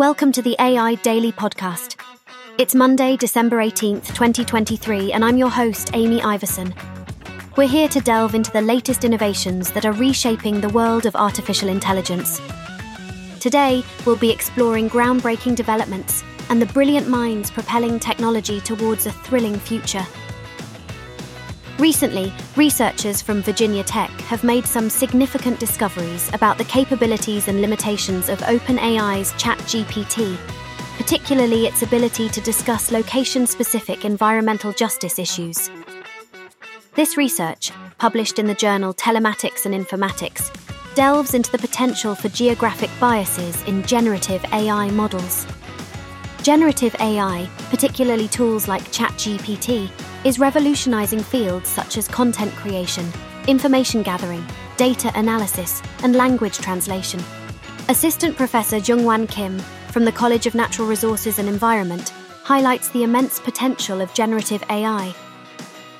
Welcome to the AI Daily Podcast. It's Monday, December 18th, 2023, and I'm your host, Amy Iverson. We're here to delve into the latest innovations that are reshaping the world of artificial intelligence. Today, we'll be exploring groundbreaking developments and the brilliant minds propelling technology towards a thrilling future. Recently, researchers from Virginia Tech have made some significant discoveries about the capabilities and limitations of OpenAI's ChatGPT, particularly its ability to discuss location specific environmental justice issues. This research, published in the journal Telematics and Informatics, delves into the potential for geographic biases in generative AI models. Generative AI, particularly tools like ChatGPT, is revolutionizing fields such as content creation, information gathering, data analysis, and language translation. Assistant Professor Junghwan Kim from the College of Natural Resources and Environment highlights the immense potential of generative AI.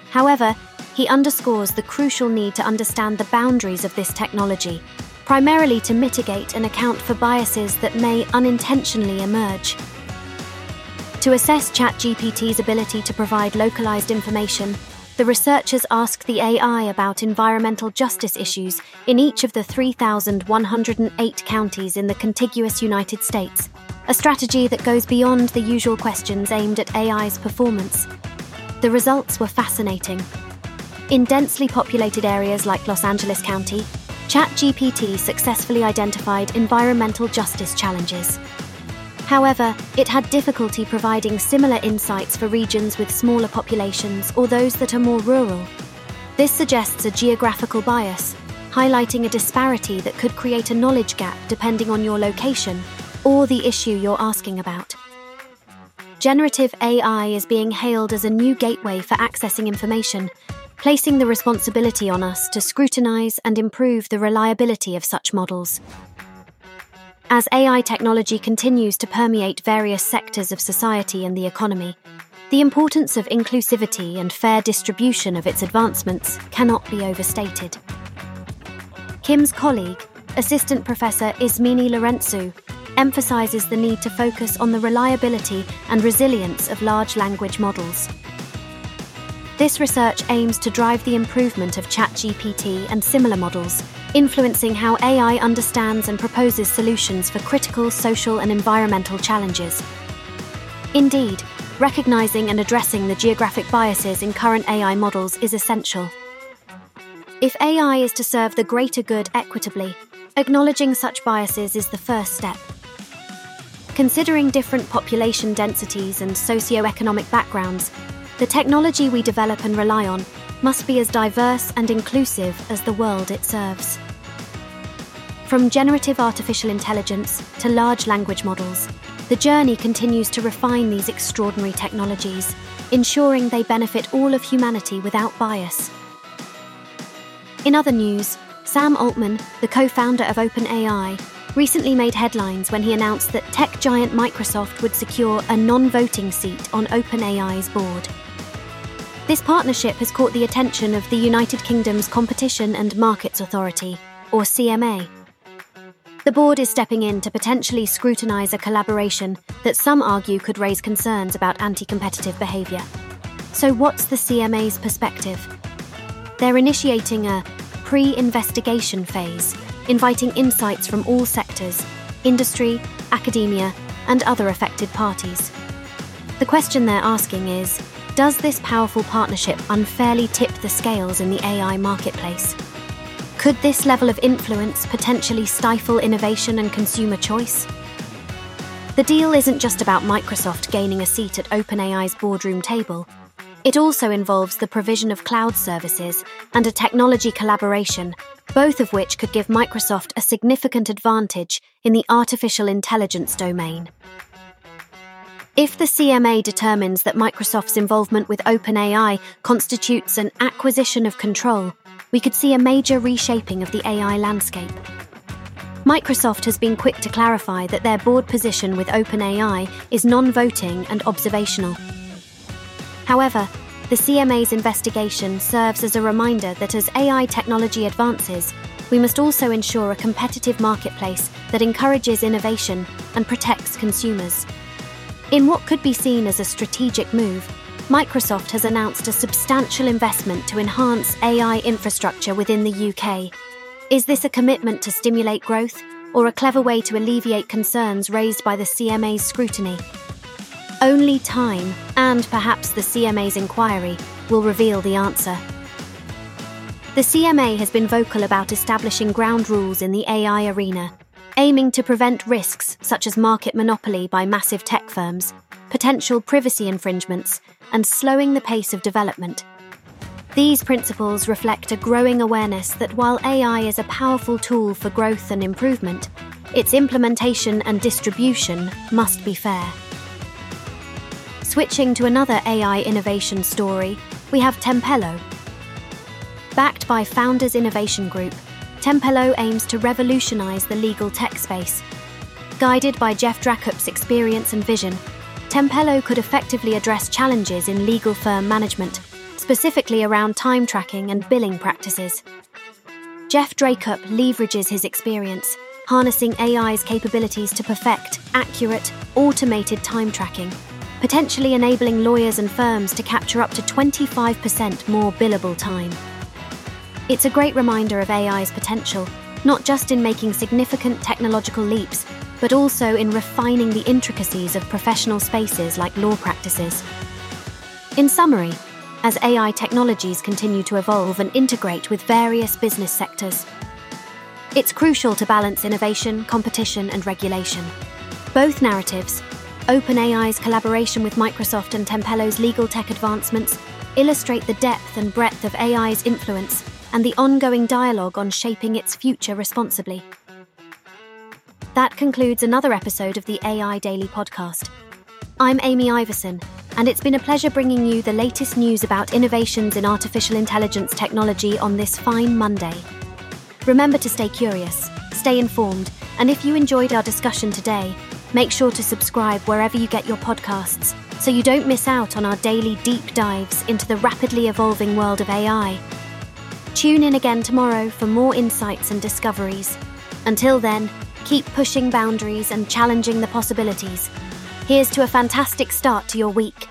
However, he underscores the crucial need to understand the boundaries of this technology, primarily to mitigate and account for biases that may unintentionally emerge. To assess ChatGPT's ability to provide localized information, the researchers asked the AI about environmental justice issues in each of the 3,108 counties in the contiguous United States, a strategy that goes beyond the usual questions aimed at AI's performance. The results were fascinating. In densely populated areas like Los Angeles County, ChatGPT successfully identified environmental justice challenges. However, it had difficulty providing similar insights for regions with smaller populations or those that are more rural. This suggests a geographical bias, highlighting a disparity that could create a knowledge gap depending on your location or the issue you're asking about. Generative AI is being hailed as a new gateway for accessing information, placing the responsibility on us to scrutinize and improve the reliability of such models. As AI technology continues to permeate various sectors of society and the economy, the importance of inclusivity and fair distribution of its advancements cannot be overstated. Kim's colleague, Assistant Professor Ismini Lourentzou, emphasizes the need to focus on the reliability and resilience of large language models. This research aims to drive the improvement of ChatGPT and similar models influencing how AI understands and proposes solutions for critical social and environmental challenges. Indeed, recognizing and addressing the geographic biases in current AI models is essential. If AI is to serve the greater good equitably, acknowledging such biases is the first step. Considering different population densities and socio-economic backgrounds, the technology we develop and rely on must be as diverse and inclusive as the world it serves. From generative artificial intelligence to large language models, the journey continues to refine these extraordinary technologies, ensuring they benefit all of humanity without bias. In other news, Sam Altman, the co founder of OpenAI, recently made headlines when he announced that tech giant Microsoft would secure a non voting seat on OpenAI's board. This partnership has caught the attention of the United Kingdom's Competition and Markets Authority, or CMA. The board is stepping in to potentially scrutinise a collaboration that some argue could raise concerns about anti competitive behaviour. So, what's the CMA's perspective? They're initiating a pre investigation phase, inviting insights from all sectors industry, academia, and other affected parties. The question they're asking is does this powerful partnership unfairly tip the scales in the AI marketplace? Could this level of influence potentially stifle innovation and consumer choice? The deal isn't just about Microsoft gaining a seat at OpenAI's boardroom table. It also involves the provision of cloud services and a technology collaboration, both of which could give Microsoft a significant advantage in the artificial intelligence domain. If the CMA determines that Microsoft's involvement with OpenAI constitutes an acquisition of control, we could see a major reshaping of the AI landscape. Microsoft has been quick to clarify that their board position with OpenAI is non voting and observational. However, the CMA's investigation serves as a reminder that as AI technology advances, we must also ensure a competitive marketplace that encourages innovation and protects consumers. In what could be seen as a strategic move, Microsoft has announced a substantial investment to enhance AI infrastructure within the UK. Is this a commitment to stimulate growth or a clever way to alleviate concerns raised by the CMA's scrutiny? Only time, and perhaps the CMA's inquiry, will reveal the answer. The CMA has been vocal about establishing ground rules in the AI arena, aiming to prevent risks such as market monopoly by massive tech firms, potential privacy infringements, and slowing the pace of development. These principles reflect a growing awareness that while AI is a powerful tool for growth and improvement, its implementation and distribution must be fair. Switching to another AI innovation story, we have Tempello. Backed by Founders Innovation Group, Tempelo aims to revolutionize the legal tech space. Guided by Jeff Dracup's experience and vision, Tempelo could effectively address challenges in legal firm management, specifically around time tracking and billing practices. Jeff Dracup leverages his experience, harnessing AI's capabilities to perfect accurate, automated time tracking, potentially enabling lawyers and firms to capture up to 25% more billable time. It's a great reminder of AI's potential, not just in making significant technological leaps, but also in refining the intricacies of professional spaces like law practices. In summary, as AI technologies continue to evolve and integrate with various business sectors, it's crucial to balance innovation, competition, and regulation. Both narratives, OpenAI's collaboration with Microsoft and Tempelo's legal tech advancements, illustrate the depth and breadth of AI's influence and the ongoing dialogue on shaping its future responsibly. That concludes another episode of the AI Daily Podcast. I'm Amy Iverson, and it's been a pleasure bringing you the latest news about innovations in artificial intelligence technology on this fine Monday. Remember to stay curious, stay informed, and if you enjoyed our discussion today, make sure to subscribe wherever you get your podcasts so you don't miss out on our daily deep dives into the rapidly evolving world of AI. Tune in again tomorrow for more insights and discoveries. Until then, Keep pushing boundaries and challenging the possibilities. Here's to a fantastic start to your week.